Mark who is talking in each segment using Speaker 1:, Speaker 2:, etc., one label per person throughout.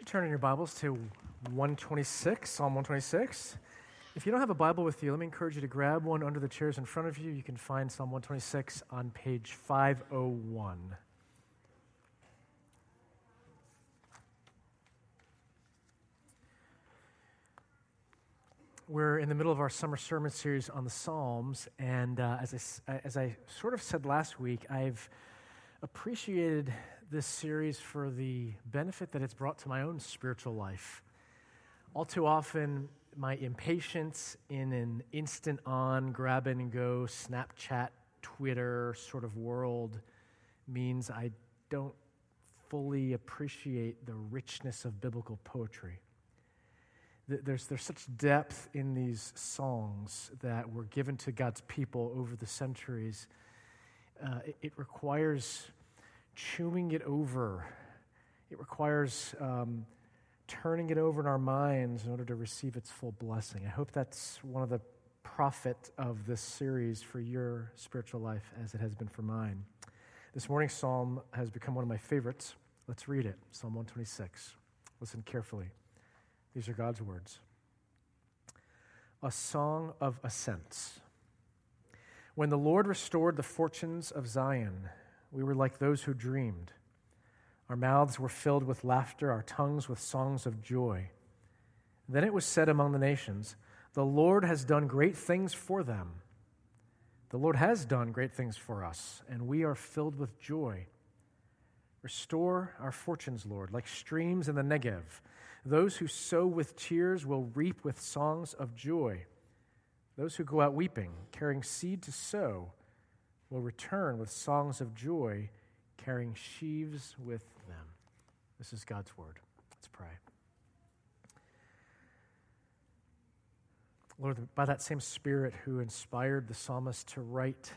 Speaker 1: you turn in your Bibles to 126, Psalm 126? If you don't have a Bible with you, let me encourage you to grab one under the chairs in front of you. You can find Psalm 126 on page 501. We're in the middle of our summer sermon series on the Psalms, and uh, as, I, as I sort of said last week, I've appreciated this series for the benefit that it's brought to my own spiritual life. All too often, my impatience in an instant on, grab and go, Snapchat, Twitter sort of world means I don't fully appreciate the richness of biblical poetry there's, there's such depth in these songs that were given to God's people over the centuries. Uh, it, it, requires chewing it over, it requires um, turning it over in our minds in order to receive its full blessing. I hope that's one of the profit of this series for your spiritual life as it has been for mine. This morning's psalm has become one of my favorites. Let's read it Psalm 126. Listen carefully. These are God's words. A song of ascents. When the Lord restored the fortunes of Zion, we were like those who dreamed. Our mouths were filled with laughter, our tongues with songs of joy. Then it was said among the nations, The Lord has done great things for them. The Lord has done great things for us, and we are filled with joy. Restore our fortunes, Lord, like streams in the Negev. Those who sow with tears will reap with songs of joy. Those who go out weeping, carrying seed to sow, will return with songs of joy, carrying sheaves with them. This is God's word. Let's pray. Lord, by that same Spirit who inspired the psalmist to write,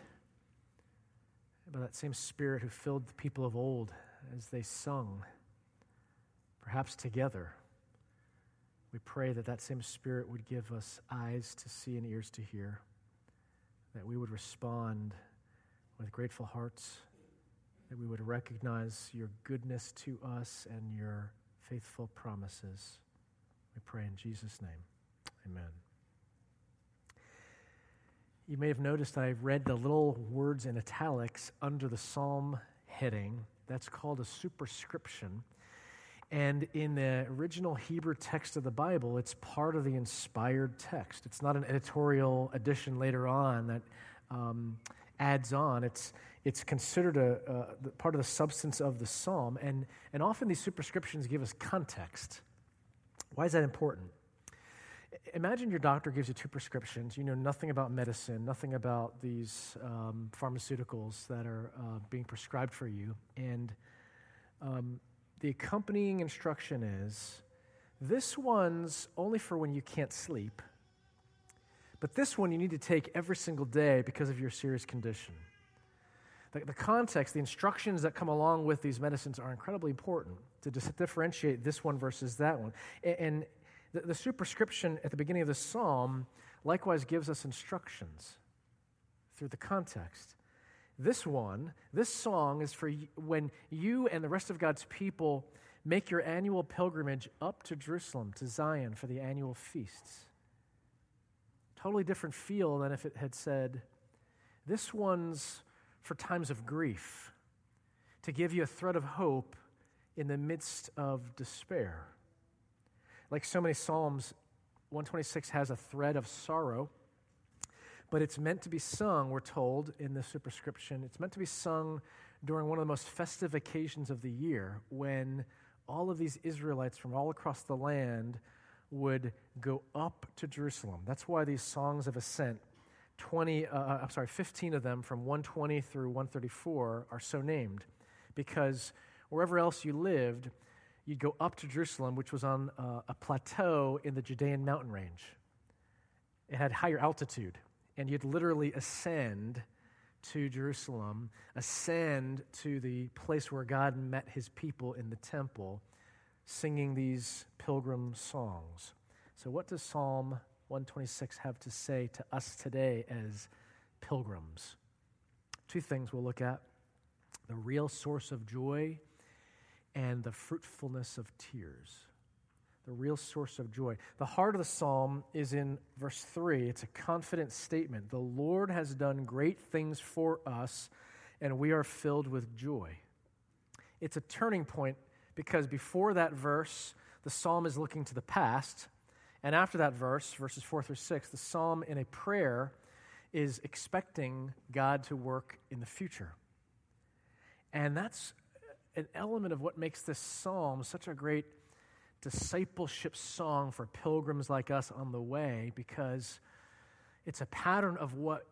Speaker 1: by that same Spirit who filled the people of old as they sung, perhaps together, we pray that that same Spirit would give us eyes to see and ears to hear, that we would respond with grateful hearts, that we would recognize your goodness to us and your faithful promises. We pray in Jesus' name. Amen. You may have noticed I've read the little words in italics under the psalm heading. That's called a superscription. And in the original Hebrew text of the Bible, it's part of the inspired text. It's not an editorial addition later on that um, adds on. It's, it's considered a, a, part of the substance of the psalm. And, and often these superscriptions give us context. Why is that important? Imagine your doctor gives you two prescriptions. You know nothing about medicine, nothing about these um, pharmaceuticals that are uh, being prescribed for you. And um, the accompanying instruction is this one's only for when you can't sleep, but this one you need to take every single day because of your serious condition. The, the context, the instructions that come along with these medicines are incredibly important to differentiate this one versus that one. And, and the, the superscription at the beginning of the psalm likewise gives us instructions through the context. This one, this song is for when you and the rest of God's people make your annual pilgrimage up to Jerusalem, to Zion, for the annual feasts. Totally different feel than if it had said, This one's for times of grief, to give you a thread of hope in the midst of despair. Like so many Psalms, 126 has a thread of sorrow but it's meant to be sung, we're told in the superscription. It's meant to be sung during one of the most festive occasions of the year when all of these Israelites from all across the land would go up to Jerusalem. That's why these songs of ascent, 20, uh, uh I'm sorry, 15 of them from 120 through 134 are so named because wherever else you lived, you'd go up to Jerusalem, which was on uh, a plateau in the Judean mountain range. It had higher altitude and you'd literally ascend to Jerusalem, ascend to the place where God met his people in the temple, singing these pilgrim songs. So, what does Psalm 126 have to say to us today as pilgrims? Two things we'll look at the real source of joy and the fruitfulness of tears. the real source of joy. The heart of the psalm is in verse 3. It's a confident statement. The Lord has done great things for us, and we are filled with joy. It's a turning point because before that verse, the psalm is looking to the past. And after that verse, verses 4 through 6, the psalm in a prayer is expecting God to work in the future. And that's an element of what makes this psalm such a great discipleship song for pilgrims like us on the way because it's a pattern of what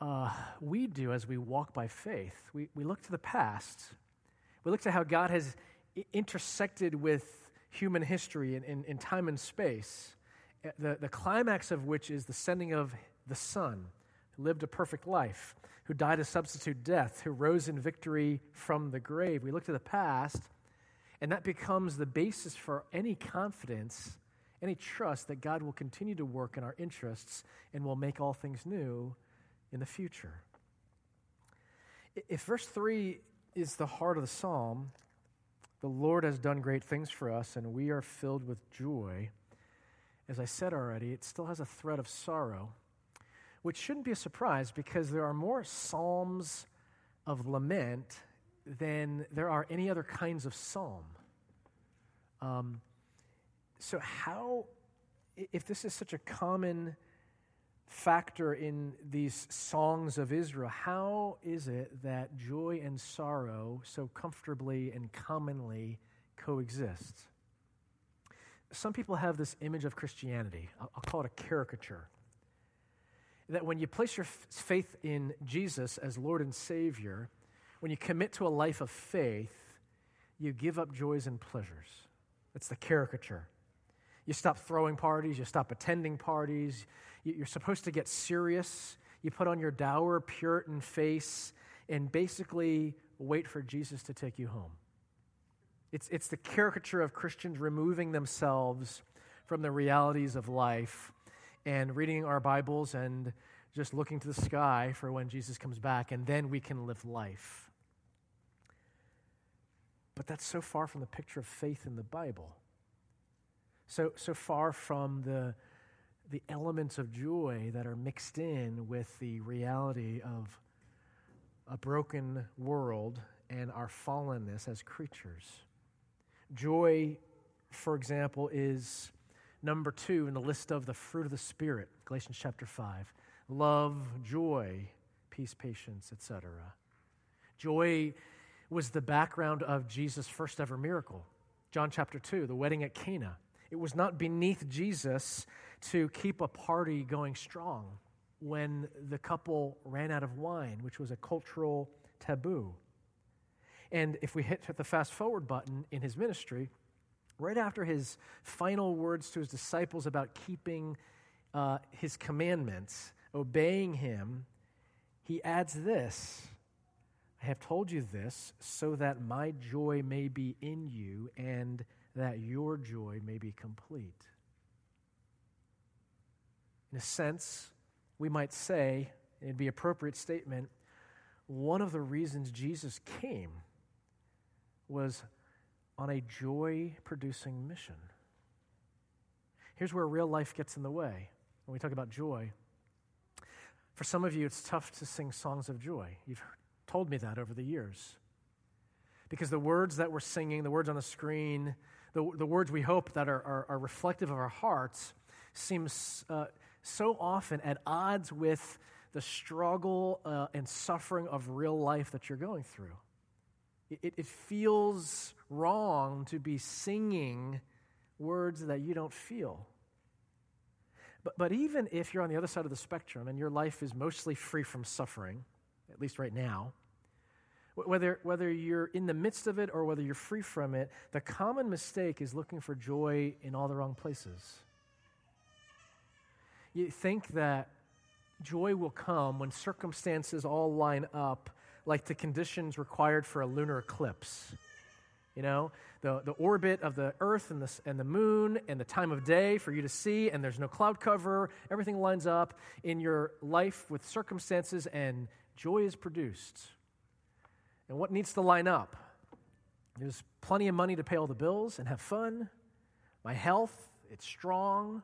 Speaker 1: uh, we do as we walk by faith. We, we look to the past, we look to how God has intersected with human history in, in, in time and space, eh, the, the climax of which is the sending of the Son, who lived a perfect life, who died a substitute death, who rose in victory from the grave. We look to the past and that becomes the basis for any confidence, any trust that God will continue to work in our interests and will make all things new in the future. If verse 3 is the heart of the psalm, the Lord has done great things for us and we are filled with joy. As I said already, it still has a thread of sorrow, which shouldn't be a surprise because there are more psalms of lament than there are any other kinds of psalm. Um, so, how, if this is such a common factor in these songs of Israel, how is it that joy and sorrow so comfortably and commonly coexist? Some people have this image of Christianity. I'll, call it a caricature. That when you place your faith in Jesus as Lord and Savior, when you commit to a life of faith, you give up joys and pleasures. That's the caricature. You stop throwing parties, you stop attending parties. You're supposed to get serious. You put on your dour Puritan face and basically wait for Jesus to take you home. It's, it's the caricature of Christians removing themselves from the realities of life and reading our Bibles and just looking to the sky for when Jesus comes back, and then we can live life. But that's so far from the picture of faith in the Bible. So, so far from the, the elements of joy that are mixed in with the reality of a broken world and our fallenness as creatures. Joy, for example, is number two in the list of the fruit of the Spirit, Galatians chapter 5. Love, joy, peace, patience, etc. Joy was the background of Jesus' first ever miracle. John chapter 2, the wedding at Cana. It was not beneath Jesus to keep a party going strong when the couple ran out of wine, which was a cultural taboo. And if we hit the fast forward button in his ministry, right after his final words to his disciples about keeping uh, his commandments, obeying him, he adds this I have told you this so that my joy may be in you and that your joy may be complete. In a sense, we might say, it'd be appropriate statement, one of the reasons Jesus came was on a joy producing mission. Here's where real life gets in the way when we talk about joy. For some of you, it's tough to sing songs of joy. You've told me that over the years. Because the words that we're singing, the words on the screen, the, the words we hope that are, are, are reflective of our hearts, seems uh, so often at odds with the struggle uh, and suffering of real life that you're going through. It, it feels wrong to be singing words that you don't feel. But, but even if you're on the other side of the spectrum and your life is mostly free from suffering, at least right now, whether, whether you're in the midst of it or whether you're free from it, the common mistake is looking for joy in all the wrong places. You think that joy will come when circumstances all line up like the conditions required for a lunar eclipse. You know, the, the orbit of the Earth and the, and the moon and the time of day for you to see, and there's no cloud cover. Everything lines up in your life with circumstances, and joy is produced. And what needs to line up? There's plenty of money to pay all the bills and have fun. My health, it's strong.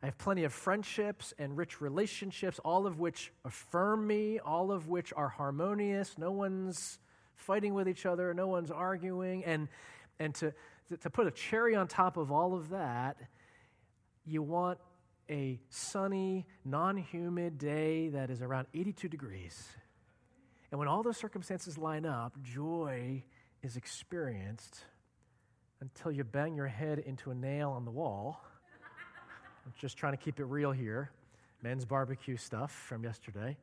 Speaker 1: I have plenty of friendships and rich relationships, all of which affirm me, all of which are harmonious. No one's fighting with each other, no one's arguing. And, and to, to put a cherry on top of all of that, you want a sunny, non humid day that is around 82 degrees. And when all those circumstances line up, joy is experienced until you bang your head into a nail on the wall. I'm just trying to keep it real here. Men's barbecue stuff from yesterday.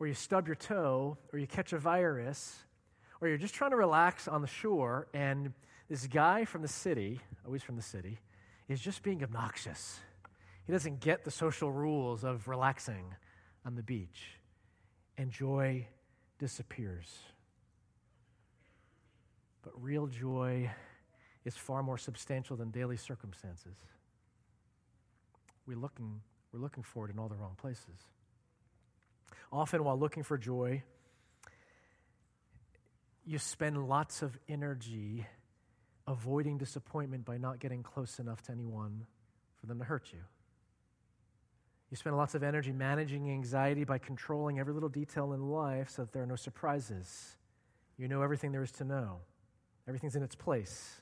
Speaker 1: Or you stub your toe, or you catch a virus, or you're just trying to relax on the shore, and this guy from the city, oh, always from the city, is just being obnoxious. He doesn't get the social rules of relaxing on the beach, and joy disappears. But real joy is far more substantial than daily circumstances. We're looking, we're looking for it in all the wrong places. Often, while looking for joy, you spend lots of energy avoiding disappointment by not getting close enough to anyone for them to hurt you. You spend lots of energy managing anxiety by controlling every little detail in life so that there are no surprises. You know everything there is to know, everything's in its place.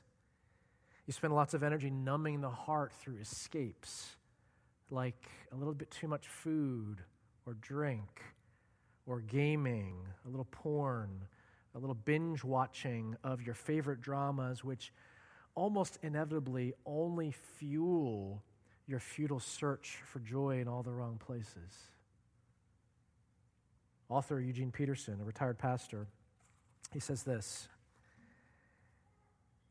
Speaker 1: You spend lots of energy numbing the heart through escapes, like a little bit too much food or drink or gaming, a little porn, a little binge watching of your favorite dramas, which almost inevitably only fuel your futile search for joy in all the wrong places. Author Eugene Peterson, a retired pastor, he says this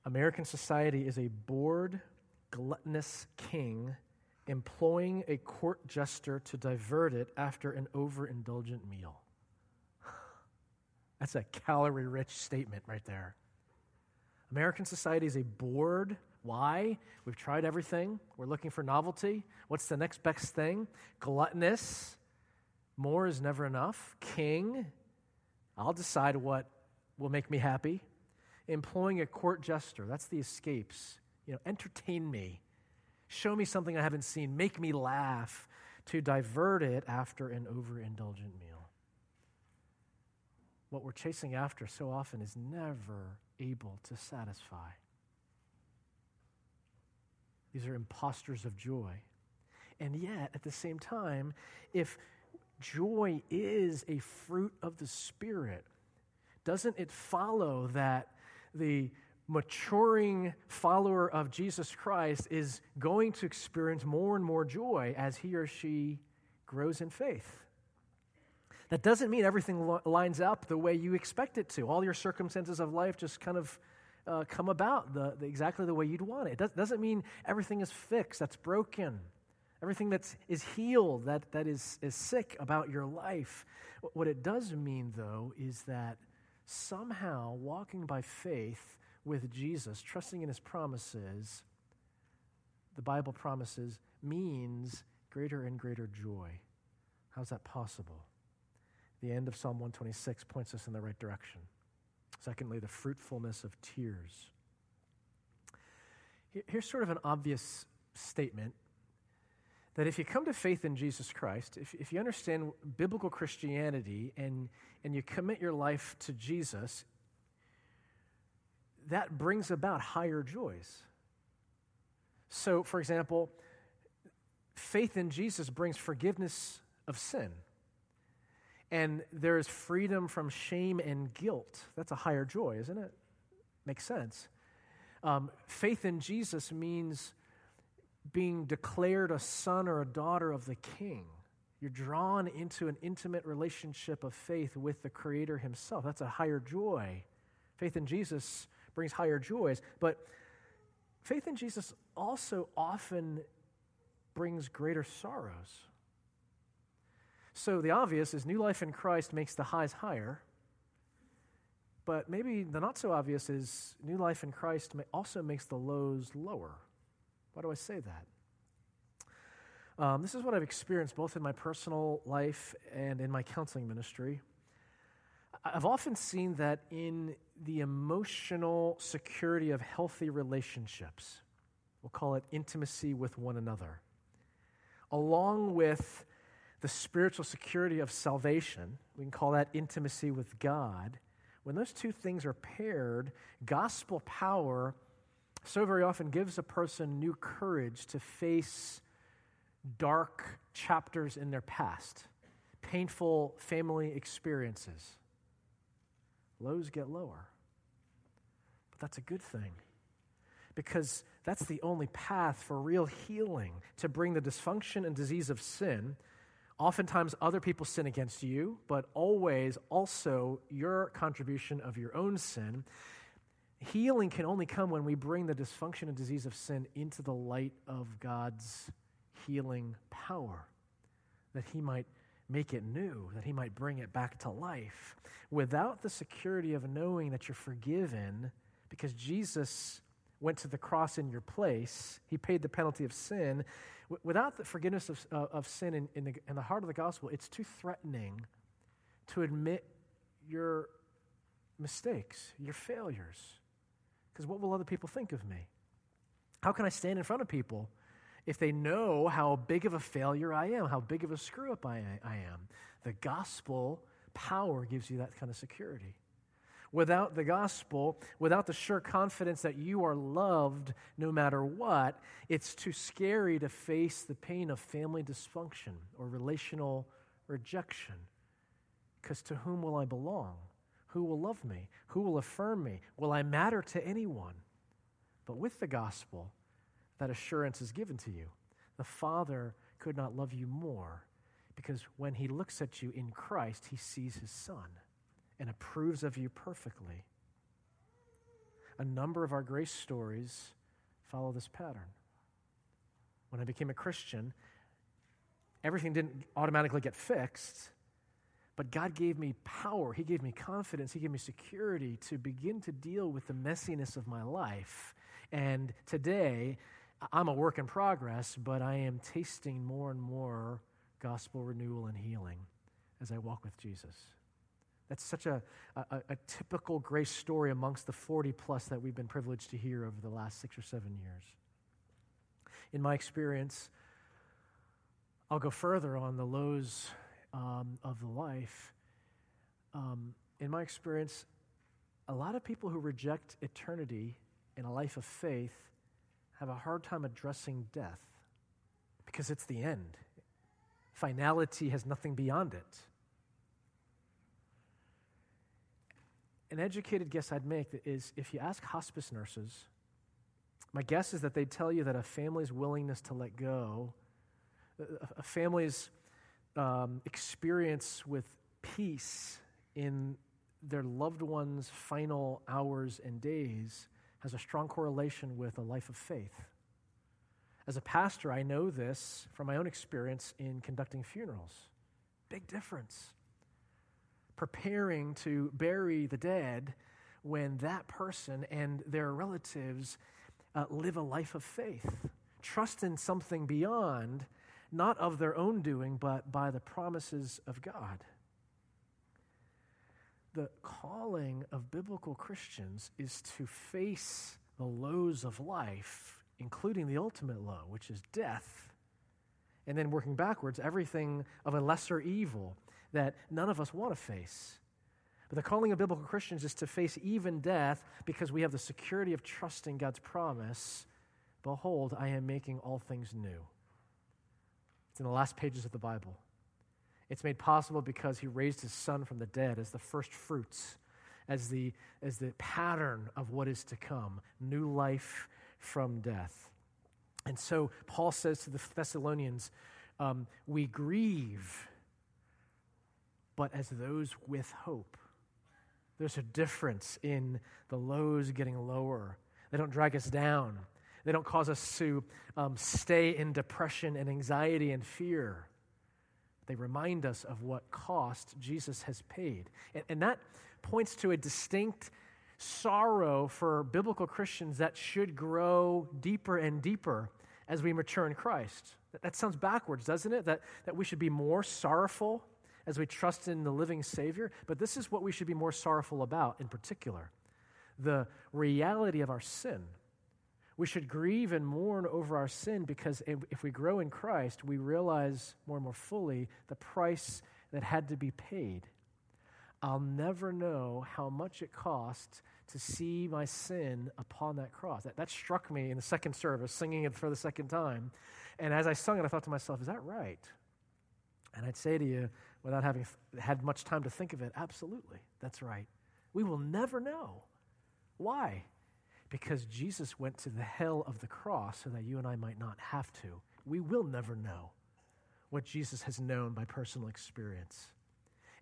Speaker 1: American society is a bored, gluttonous king employing a court jester to divert it after an overindulgent meal. That's a calorie rich statement right there. American society is a bored, why? We've tried everything. We're looking for novelty. What's the next best thing? Gluttonous. More is never enough. King. I'll decide what will make me happy. Employing a court jester. That's the escapes. You know, entertain me. Show me something I haven't seen. Make me laugh to divert it after an overindulgent meal. What we're chasing after so often is never able to satisfy. These are imposters of joy. And yet, at the same time, if joy is a fruit of the Spirit, doesn't it follow that the maturing follower of Jesus Christ is going to experience more and more joy as he or she grows in faith? That doesn't mean everything lines up the way you expect it to. All your circumstances of life just kind of uh, come about the, the, exactly the way you'd want it. It does, doesn't mean everything is fixed, that's broken. Everything that is healed, that, that is, is sick about your life. What it does mean, though, is that somehow walking by faith with Jesus, trusting in his promises, the Bible promises, means greater and greater joy. How's that possible? The end of Psalm 126 points us in the right direction. Secondly, the fruitfulness of tears. Here's sort of an obvious statement that if you come to faith in Jesus Christ, if, if you understand biblical Christianity and, and you commit your life to Jesus, that brings about higher joys. So, for example, faith in Jesus brings forgiveness of sin and there is freedom from shame and guilt. That's a higher joy, isn't it? Makes sense. Um, faith in Jesus means being declared a son or a daughter of the king. You're drawn into an intimate relationship of faith with the Creator Himself. That's a higher joy. Faith in Jesus brings higher joys, but faith in Jesus also often brings greater sorrows. So the obvious is new life in Christ makes the highs higher. But maybe the not so obvious is new life in Christ also makes the lows lower. Why do I say that? Um, this is what I've experienced both in my personal life and in my counseling ministry. I've often seen that in the emotional security of healthy relationships, We'll call it intimacy with one another. Along with the spiritual security of salvation, we can call that intimacy with God. When those two things are paired, gospel power so very often gives a person new courage to face dark chapters in their past, painful family experiences. Lows get lower. But that's a good thing because that's the only path for real healing to bring the dysfunction and disease of sin. Oftentimes, other people sin against you, but always also your contribution of your own sin. Healing can only come when we bring the dysfunction and disease of sin into the light of God's healing power, that He might make it new, that He might bring it back to life. Without the security of knowing that you're forgiven, because Jesus went to the cross in your place, He paid the penalty of sin. without the forgiveness of, uh, of sin in, in, the, in the heart of the gospel, it's too threatening to admit your mistakes, your failures. Because what will other people think of me? How can I stand in front of people if they know how big of a failure I am, how big of a screw up I, I am. The gospel power gives you that kind of security. Without the gospel, without the sure confidence that you are loved no matter what, it's too scary to face the pain of family dysfunction or relational rejection. Because to whom will I belong? Who will love me? Who will affirm me? Will I matter to anyone? But with the gospel, that assurance is given to you. The Father could not love you more because when he looks at you in Christ, he sees his Son and approves of you perfectly. A number of our grace stories follow this pattern. When I became a Christian, everything didn't automatically get fixed, but God gave me power. He gave me confidence. He gave me security to begin to deal with the messiness of my life. And today, I'm a work in progress, but I am tasting more and more gospel renewal and healing as I walk with Jesus. That's such a, a, a, typical grace story amongst the 40 plus that we've been privileged to hear over the last six or seven years. In my experience, I'll go further on the lows um, of the life. Um, in my experience, a lot of people who reject eternity in a life of faith have a hard time addressing death because it's the end. Finality has nothing beyond it. An educated guess I'd make is if you ask hospice nurses, my guess is that they'd tell you that a family's willingness to let go, a family's um, experience with peace in their loved one's final hours and days has a strong correlation with a life of faith. As a pastor, I know this from my own experience in conducting funerals. Big difference. Preparing to bury the dead when that person and their relatives uh, live a life of faith, trust in something beyond, not of their own doing, but by the promises of God. The calling of biblical Christians is to face the lows of life, including the ultimate low, which is death, and then working backwards, everything of a lesser evil that none of us want to face. But the calling of biblical Christians is to face even death because we have the security of trusting God's promise Behold, I am making all things new. It's in the last pages of the Bible. It's made possible because he raised his son from the dead as the first fruits, as the, as the pattern of what is to come new life from death. And so Paul says to the Thessalonians, um, We grieve, but as those with hope. There's a difference in the lows getting lower, they don't drag us down. They don't cause us to um, stay in depression and anxiety and fear. They remind us of what cost Jesus has paid. And, and, that points to a distinct sorrow for biblical Christians that should grow deeper and deeper as we mature in Christ. That, sounds backwards, doesn't it? That, that we should be more sorrowful as we trust in the living Savior. But this is what we should be more sorrowful about in particular the reality of our sin. We should grieve and mourn over our sin because if we grow in Christ, we realize more and more fully the price that had to be paid. I'll never know how much it cost to see my sin upon that cross. That, that struck me in the second service, singing it for the second time. And as I sung it, I thought to myself, is that right? And I'd say to you, without having had much time to think of it, absolutely, that's right. We will never know. Why? Because Jesus went to the hell of the cross so that you and I might not have to. We will never know what Jesus has known by personal experience.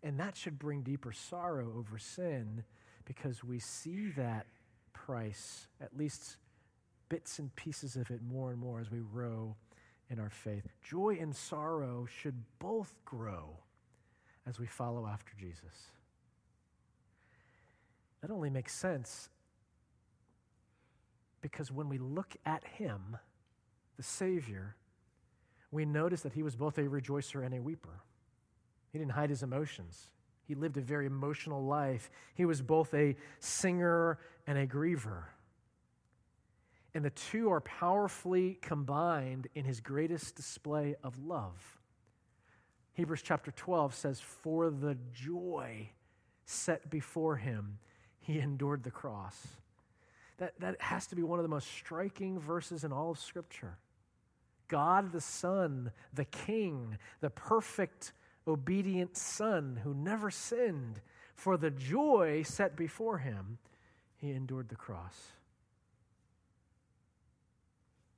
Speaker 1: And that should bring deeper sorrow over sin because we see that price, at least bits and pieces of it, more and more as we grow in our faith. Joy and sorrow should both grow as we follow after Jesus. That only makes sense because when we look at Him, the Savior, we notice that He was both a rejoicer and a weeper. He didn't hide his emotions. He lived a very emotional life. He was both a singer and a griever. And the two are powerfully combined in his greatest display of love. Hebrews chapter 12 says, For the joy set before him, he endured the cross. That, that has to be one of the most striking verses in all of Scripture. God the Son, the King, the perfect obedient son who never sinned, for the joy set before him, he endured the cross.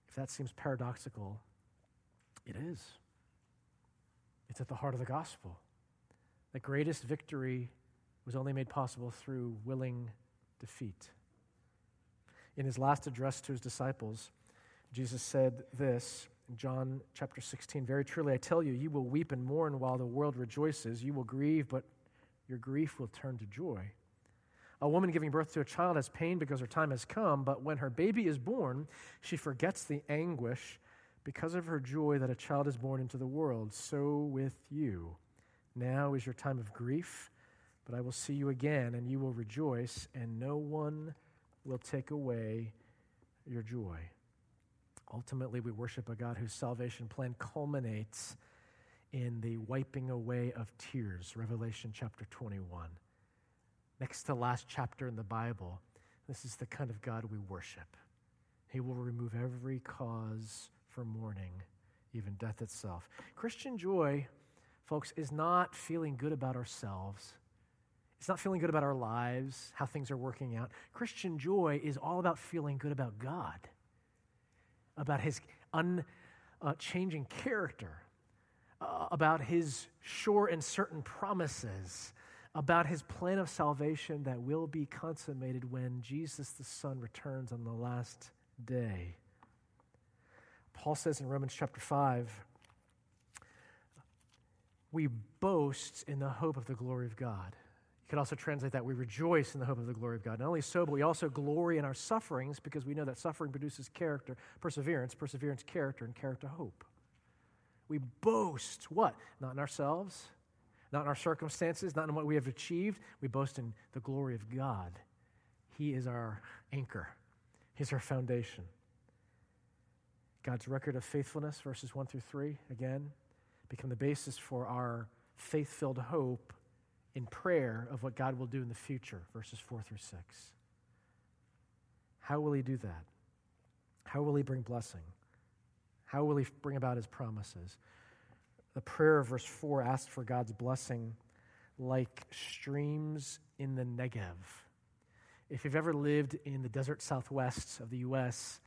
Speaker 1: If that seems paradoxical, it is. It's at the heart of the gospel. The greatest victory was only made possible through willing defeat. In his last address to his disciples, Jesus said this in John chapter 16 Very truly, I tell you, you will weep and mourn while the world rejoices. You will grieve, but your grief will turn to joy. A woman giving birth to a child has pain because her time has come, but when her baby is born, she forgets the anguish because of her joy that a child is born into the world. So with you. Now is your time of grief, but I will see you again, and you will rejoice, and no one will take away your joy. Ultimately, we worship a God whose salvation plan culminates in the wiping away of tears, Revelation chapter 21. Next to last chapter in the Bible, this is the kind of God we worship. He will remove every cause for mourning, even death itself. Christian joy, folks, is not feeling good about ourselves. It's not feeling good about our lives, how things are working out. Christian joy is all about feeling good about God about his unchanging character, uh, about his sure and certain promises, about his plan of salvation that will be consummated when Jesus the Son returns on the last day. Paul says in Romans chapter 5, we boast in the hope of the glory of God. You could also translate that we rejoice in the hope of the glory of God. Not only so, but we also glory in our sufferings because we know that suffering produces character, perseverance, perseverance, character, and character, hope. We boast what? Not in ourselves, not in our circumstances, not in what we have achieved. We boast in the glory of God. He is our anchor, He's our foundation. God's record of faithfulness, verses 1 through 3, again, become the basis for our faith filled hope in prayer of what God will do in the future, verses 4 through 6. How will He do that? How will He bring blessing? How will He bring about His promises? The prayer of verse 4 asks for God's blessing like streams in the Negev. If you've ever lived in the desert southwest of the U.S.,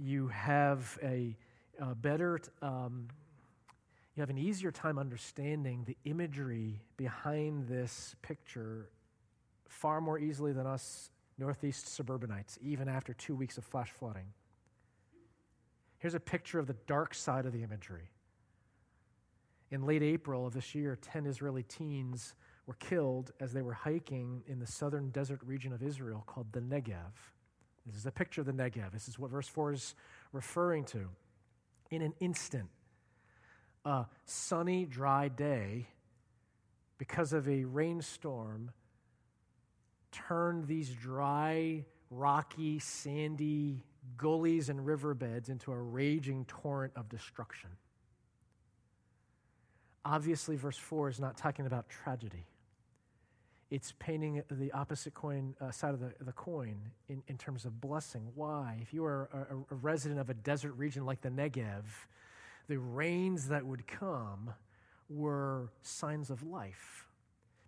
Speaker 1: you have a, a better um, you have an easier time understanding the imagery behind this picture far more easily than us Northeast suburbanites, even after two weeks of flash flooding. Here's a picture of the dark side of the imagery. In late April of this year, 10 Israeli teens were killed as they were hiking in the southern desert region of Israel called the Negev. This is a picture of the Negev. This is what verse 4 is referring to. In an instant, a sunny, dry day, because of a rainstorm, turned these dry, rocky, sandy gullies and riverbeds into a raging torrent of destruction. Obviously, verse 4 is not talking about tragedy. It's painting the opposite coin, uh, side of the, the coin in, in terms of blessing. Why? If you are a, a resident of a desert region like the Negev, the rains that would come were signs of life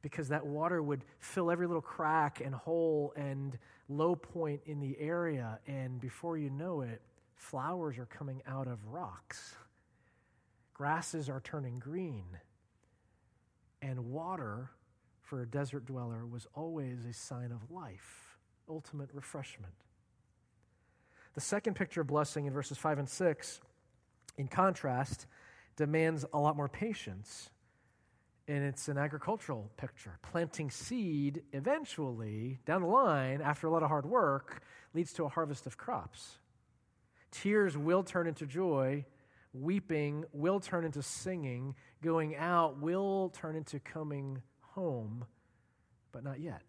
Speaker 1: because that water would fill every little crack and hole and low point in the area. And before you know it, flowers are coming out of rocks, grasses are turning green, and water for a desert dweller was always a sign of life, ultimate refreshment. The second picture of blessing in verses 5 and 6, in contrast, demands a lot more patience and it's an agricultural picture. Planting seed eventually, down the line, after a lot of hard work, leads to a harvest of crops. Tears will turn into joy, weeping will turn into singing, going out will turn into coming home, but not yet.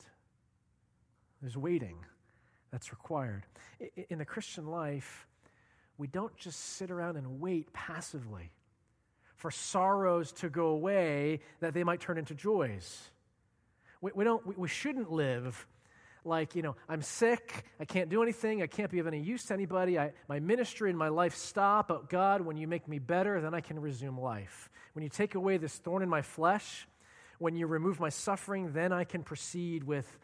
Speaker 1: There's waiting that's required. In the Christian life, we don't just sit around and wait passively for sorrows to go away that they might turn into joys. We, we don't, we, we shouldn't live like, you know, I'm sick, I can't do anything, I can't be of any use to anybody, I, my ministry and my life stop, but God, when you make me better, then I can resume life. When you take away this thorn in my flesh, when you remove my suffering, then I can proceed with.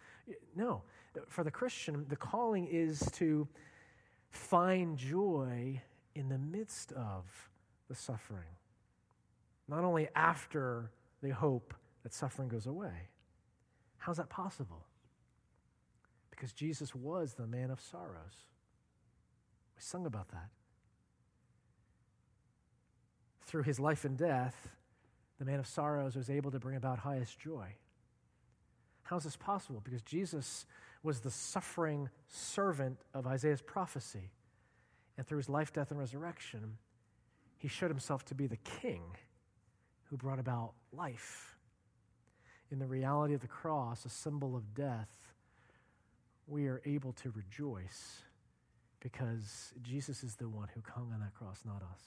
Speaker 1: No. For the Christian, the calling is to find joy in the midst of the suffering not only after they hope that suffering goes away. How's that possible? Because Jesus was the man of sorrows. We sung about that. Through his life and death, the man of sorrows was able to bring about highest joy. How is this possible? Because Jesus was the suffering servant of Isaiah's prophecy. And through his life, death, and resurrection, he showed himself to be the king who brought about life. In the reality of the cross, a symbol of death, we are able to rejoice because Jesus is the one who hung on that cross, not us.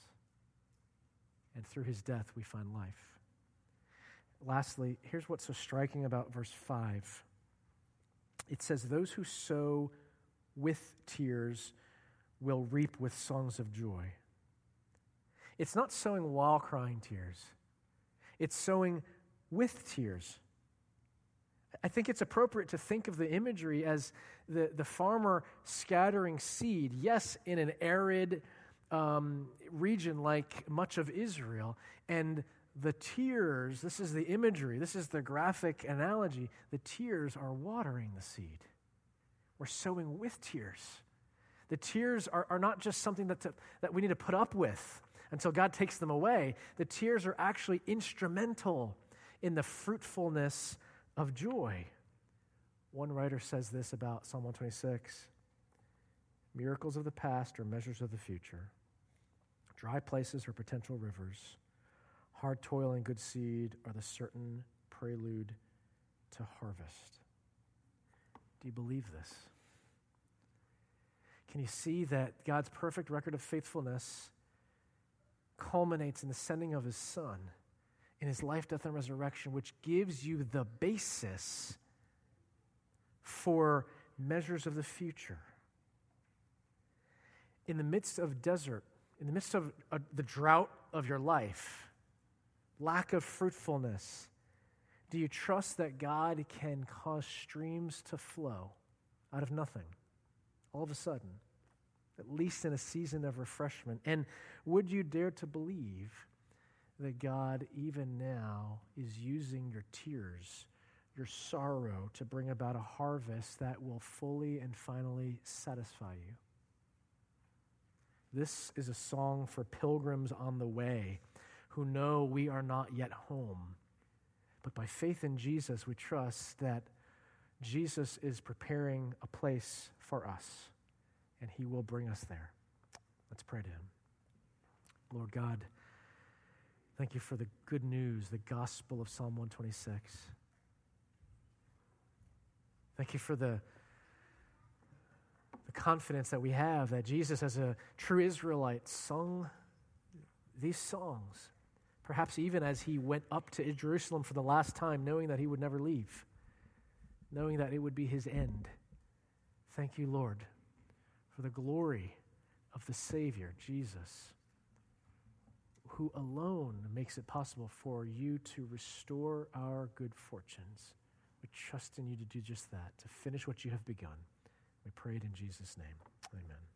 Speaker 1: And through his death, we find life. Lastly, here's what's so striking about verse 5 it says, Those who sow with tears will reap with songs of joy. It's not sowing while crying tears it's sowing with tears. I think it's appropriate to think of the imagery as the, the farmer scattering seed, yes, in an arid um, region like much of Israel, and the tears, this is the imagery, this is the graphic analogy, the tears are watering the seed. We're sowing with tears. The tears are, are not just something that, to, that we need to put up with until God takes them away. The tears are actually instrumental in the fruitfulness of joy. One writer says this about Psalm 126 Miracles of the past are measures of the future, dry places are potential rivers, hard toil and good seed are the certain prelude to harvest. Do you believe this? Can you see that God's perfect record of faithfulness culminates in the sending of his son in his life, death, and resurrection, which gives you the basis for measures of the future. In the midst of desert, in the midst of uh, the drought of your life, lack of fruitfulness, do you trust that God can cause streams to flow out of nothing all of a sudden? at least in a season of refreshment? And would you dare to believe that God, even now, is using your tears, your sorrow, to bring about a harvest that will fully and finally satisfy you? This is a song for pilgrims on the way who know we are not yet home. But by faith in Jesus, we trust that Jesus is preparing a place for us and He will bring us there. Let's pray to Him. Lord God, thank you for the good news, the gospel of Psalm 126. Thank you for the, the confidence that we have that Jesus, as a true Israelite, sung these songs, perhaps even as he went up to Jerusalem for the last time, knowing that he would never leave, knowing that it would be his end. Thank you, Lord, for the glory of the Savior, Jesus, who alone makes it possible for you to restore our good fortunes. We trust in you to do just that, to finish what you have begun. We pray it in Jesus' name. Amen.